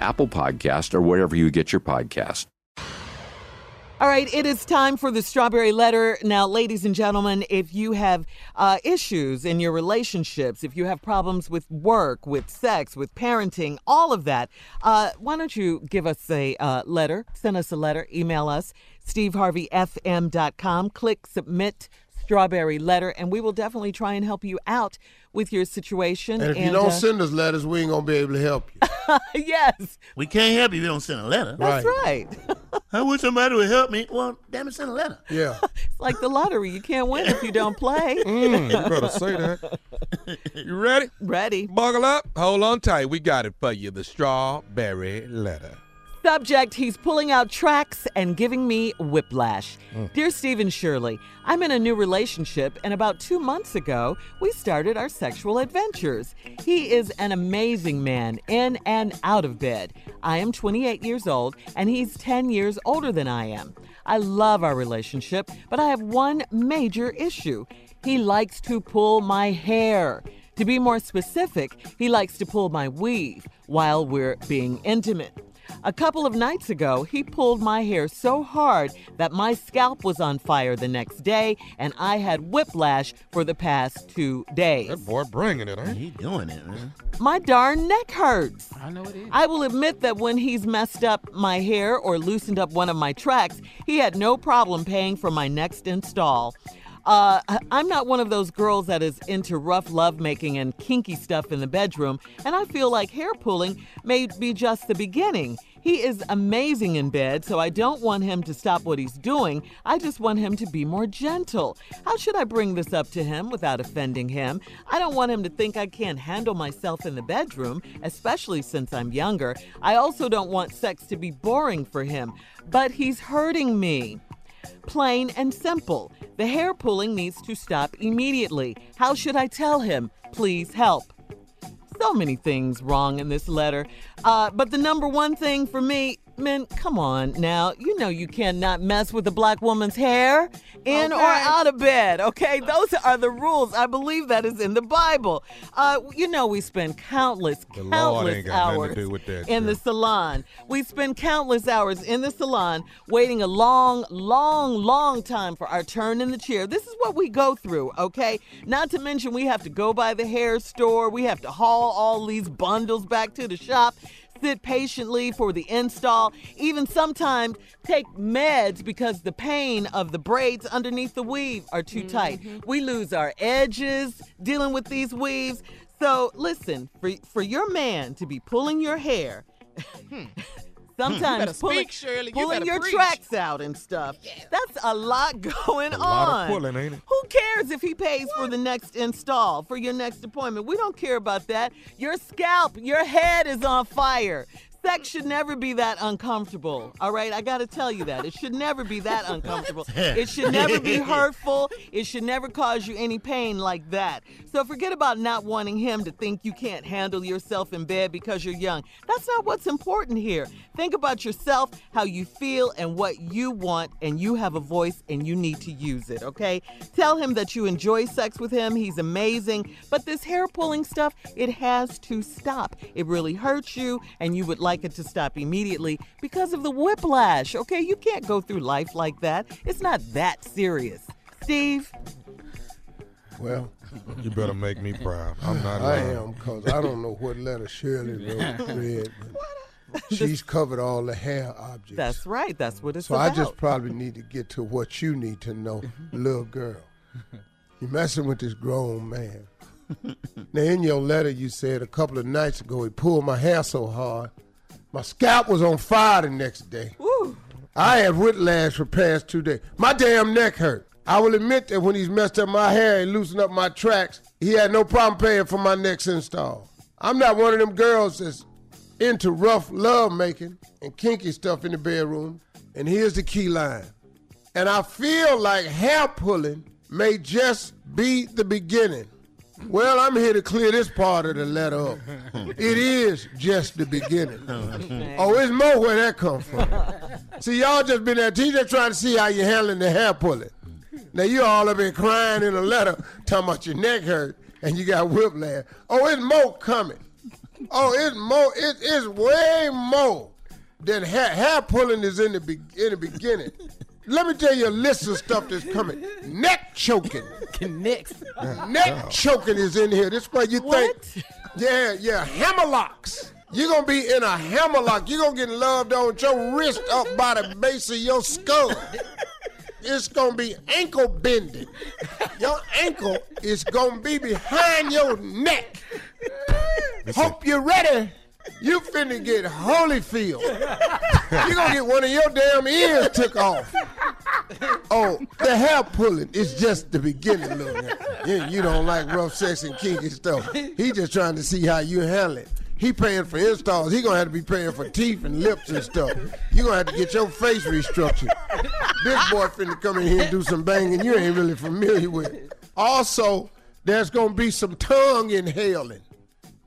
Apple Podcast, or wherever you get your podcast. All right, it is time for the strawberry letter. Now, ladies and gentlemen, if you have uh, issues in your relationships, if you have problems with work, with sex, with parenting, all of that, uh, why don't you give us a uh, letter? Send us a letter, email us, steveharveyfm.com, click submit strawberry letter, and we will definitely try and help you out with your situation. And if you don't uh, send us letters, we ain't gonna be able to help you. yes. We can't help you if you don't send a letter. That's right. I wish somebody would help me. Well, damn it, send a letter. Yeah. it's like the lottery. You can't win if you don't play. mm, you better say that. You ready? Ready. Buckle up. Hold on tight. We got it for you. The strawberry letter. Subject, he's pulling out tracks and giving me whiplash. Mm. Dear Stephen Shirley, I'm in a new relationship, and about two months ago, we started our sexual adventures. He is an amazing man, in and out of bed. I am 28 years old, and he's 10 years older than I am. I love our relationship, but I have one major issue. He likes to pull my hair. To be more specific, he likes to pull my weave while we're being intimate. A couple of nights ago, he pulled my hair so hard that my scalp was on fire the next day, and I had whiplash for the past two days. That boy bringing it, huh? He doing it, man. My darn neck hurts. I know it is. I will admit that when he's messed up my hair or loosened up one of my tracks, he had no problem paying for my next install. Uh, I'm not one of those girls that is into rough lovemaking and kinky stuff in the bedroom, and I feel like hair pulling may be just the beginning. He is amazing in bed, so I don't want him to stop what he's doing. I just want him to be more gentle. How should I bring this up to him without offending him? I don't want him to think I can't handle myself in the bedroom, especially since I'm younger. I also don't want sex to be boring for him, but he's hurting me. Plain and simple. The hair pulling needs to stop immediately. How should I tell him? Please help. So many things wrong in this letter. Uh, but the number one thing for me, Men, come on now. You know you cannot mess with a black woman's hair in or out of bed, okay? Those are the rules. I believe that is in the Bible. Uh, you know, we spend countless, The countless ain't got nothing hours to do with that, in the salon. We spend countless hours in the salon waiting a long, long, long time for our turn in the chair. This is what we go through, okay? Not to mention we have to go by the hair store, we have to haul all these bundles back to the shop. Sit patiently for the install, even sometimes take meds because the pain of the braids underneath the weave are too tight. Mm-hmm. We lose our edges dealing with these weaves. So, listen, for, for your man to be pulling your hair, hmm. Hmm. sometimes better pulling, speak, Shirley. Pulling better your preach. tracks out and stuff, that's a lot going A lot on. of pulling, ain't it? Who cares if he pays for the next install, for your next appointment? We don't care about that. Your scalp, your head is on fire. Sex should never be that uncomfortable. All right, I got to tell you that. It should never be that uncomfortable. It should never be hurtful. It should never cause you any pain like that. So forget about not wanting him to think you can't handle yourself in bed because you're young. That's not what's important here. Think about yourself, how you feel, and what you want, and you have a voice and you need to use it, okay? Tell him that you enjoy sex with him. He's amazing. But this hair pulling stuff, it has to stop. It really hurts you, and you would like it to stop immediately because of the whiplash, okay? You can't go through life like that. It's not that serious. Steve? Well, You better make me proud. I'm not I lying. am because I don't know what letter Shirley wrote. read, but she's covered all the hair objects. That's right. That's what it's so about. I just probably need to get to what you need to know, little girl. You're messing with this grown man. now, in your letter, you said a couple of nights ago he pulled my hair so hard, my scalp was on fire the next day. I had whiplash for past two days. My damn neck hurt. I will admit that when he's messed up my hair and loosened up my tracks, he had no problem paying for my next install. I'm not one of them girls that's into rough love making and kinky stuff in the bedroom. And here's the key line. And I feel like hair pulling may just be the beginning. Well, I'm here to clear this part of the letter up. It is just the beginning. Oh, it's more where that come from. See, y'all just been there. He just trying to see how you handling the hair pulling. Now you all have been crying in a letter talking about your neck hurt and you got whiplash. Oh, it's more coming. Oh, it's more. It, it's way more than hair, hair pulling is in the be, in the beginning. Let me tell you a list of stuff that's coming. Neck choking. Next. Neck choking is in here. This is what you think. Yeah, yeah. Hammerlocks. You're gonna be in a hammerlock. You're gonna get loved on with your wrist up by the base of your skull. It's gonna be ankle bending. Your ankle is gonna be behind your neck. Hope you're ready. You finna get Holyfield. You're gonna get one of your damn ears took off. Oh, the hair pulling is just the beginning, little man. You, don't like rough sex and kinky stuff. He just trying to see how you handle it. He paying for installs. He gonna have to be paying for teeth and lips and stuff. You gonna have to get your face restructured. This boy finna come in here and do some banging you ain't really familiar with. Also, there's gonna be some tongue inhaling.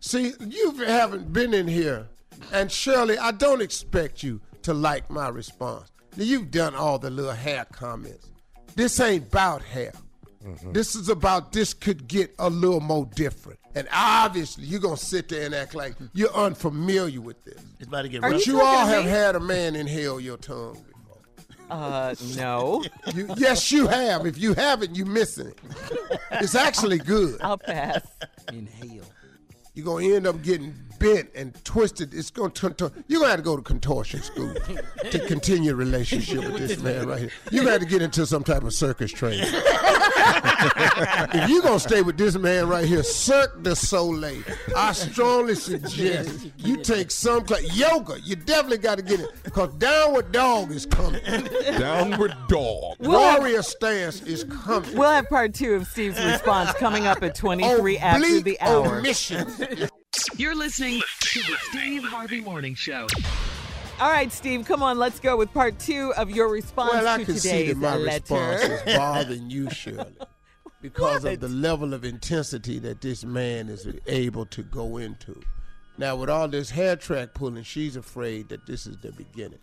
See, you haven't been in here, and Shirley, I don't expect you to like my response. Now, you've done all the little hair comments. This ain't about hair. This is about this could get a little more different. And obviously, you're going to sit there and act like you're unfamiliar with this. It's about to get But rough. you all have had a man inhale your tongue before. Uh, no. You, yes, you have. If you haven't, you're missing it. It's actually good. I'll pass. Inhale. You're gonna end up getting bent and twisted. It's gonna turn. turn you're gonna have to go to contortion school to continue a relationship with this man right here. You're gonna have to get into some type of circus training. if you're gonna stay with this man right here, Cirque du Soleil, I strongly suggest you take some cla yoga. You definitely got to get it because downward dog is coming. Downward dog. Warrior stance is coming. We'll have part two of Steve's response coming up at 23 after the hour. omission. You're listening to the Steve Harvey Morning Show. All right, Steve, come on, let's go with part two of your response Well, I to can see today's that my letter. response is bothering you, Shirley, because of the level of intensity that this man is able to go into. Now, with all this hair track pulling, she's afraid that this is the beginning.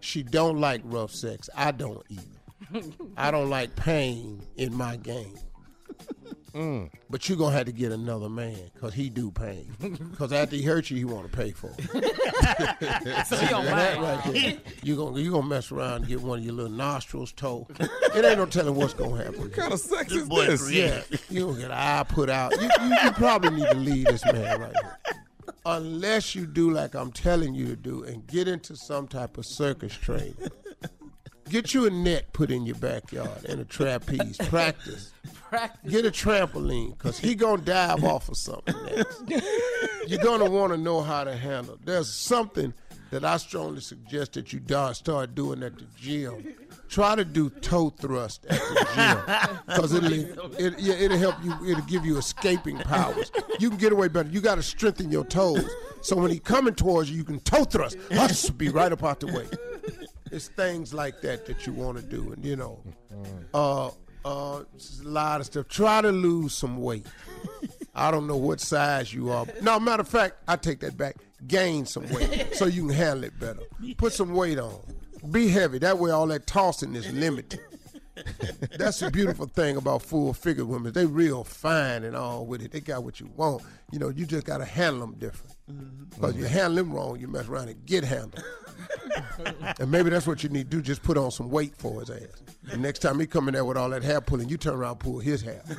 She don't like rough sex. I don't either. I don't like pain in my game. Mm. But you're gonna have to get another man because he do pain. Because after he hurt you, he want to pay for it. So he don't mind. Right there. you gonna you gonna mess around and get one of your little nostrils tore. It ain't no telling what's gonna happen. What kind of sex This is boy this? creative. Yeah, you gonna get an eye put out. You, you, you probably need to leave this man right here. Unless you do like I'm telling you to do and get into some type of circus training. Get you a net put in your backyard and a trapeze. Practice. Practice. Get a trampoline, because he going to dive off of something next. You're going to want to know how to handle. There's something that I strongly suggest that you start doing at the gym. Try to do toe thrust at the gym. Because it'll, it, yeah, it'll help you, it'll give you escaping powers. You can get away better. You got to strengthen your toes. So when he coming towards you, you can toe thrust. Hush, be right up out the way. It's things like that that you want to do. And, you know, uh, uh, a lot of stuff. Try to lose some weight. I don't know what size you are. No, matter of fact, I take that back. Gain some weight so you can handle it better. Put some weight on. Be heavy. That way, all that tossing is limited. That's the beautiful thing about full figure women. They real fine and all with it. They got what you want. You know, you just got to handle them different. Mm-hmm. Because you handle them wrong, you mess around and get handled. and maybe that's what you need to do. Just put on some weight for his ass. And next time he come in there with all that hair pulling, you turn around and pull his hair.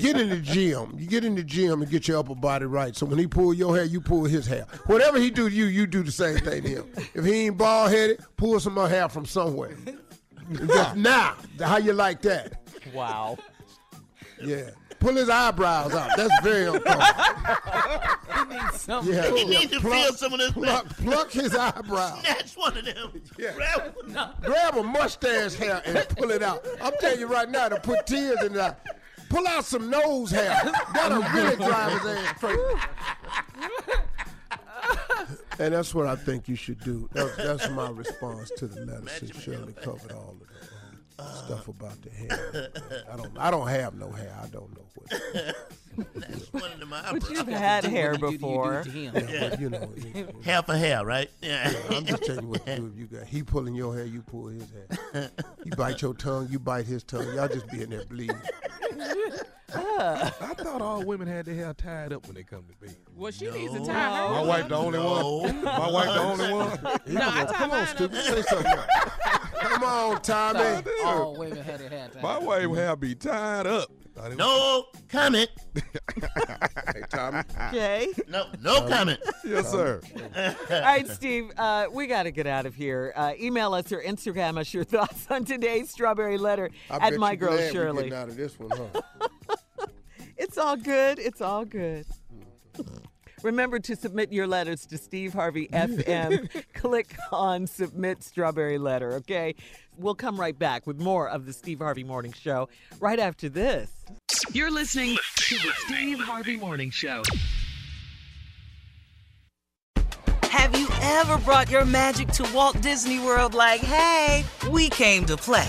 get in the gym. You get in the gym and get your upper body right. So when he pull your hair, you pull his hair. Whatever he do to you, you do the same thing to him. If he ain't bald headed, pull some more hair from somewhere. Just now, how you like that? Wow. Yeah. Pull his eyebrows out. That's very uncomfortable. He needs something Yeah. cool. He need to Pluck- feel some of this. Pluck, pluck his eyebrows. Snatch one of them. Grab one. Grab a mustache hair and pull it out. I'm telling you right now to put tears in that. Pull out some nose hair. That'll really drive his ass crazy. And that's what I think you should do. That's, that's my response to the letter. Since Shirley covered all of the uh, stuff about the hair. I don't. I don't have no hair. I don't know what. that's one of them But you've had hair What do you do before. to? Yeah, but you know. it- Half a hair, right? Yeah. I'm just telling you what to do. You got he pulling your hair, you pull his hair. You bite your tongue, you bite his tongue. Y'all just be in there bleeding. I thought all women had their hair tied up when they come to bed. Well, she needs to tie her. My wife the only No. one. My wife the only one. No, I tie Come on, mine stupid. Say something. Come on, Tommy. All women had their hair tied. My wife hair be tied up. I didn't- No comment. Hey, Tommy. Okay. No, no comment. Yes, sir. All right, Steve, uh, we got to get out of here. Uh, email us or Instagram us your thoughts on today's strawberry letter I at bet my you girl glad we Shirley. getting out of this one, huh? It's all good. It's all good. Remember to submit your letters to Steve Harvey FM. Click on Submit Strawberry Letter, okay? We'll come right back with more of the Steve Harvey Morning Show right after this. You're listening to the Steve Harvey Morning Show. Have you ever brought your magic to Walt Disney World like, hey, we came to play?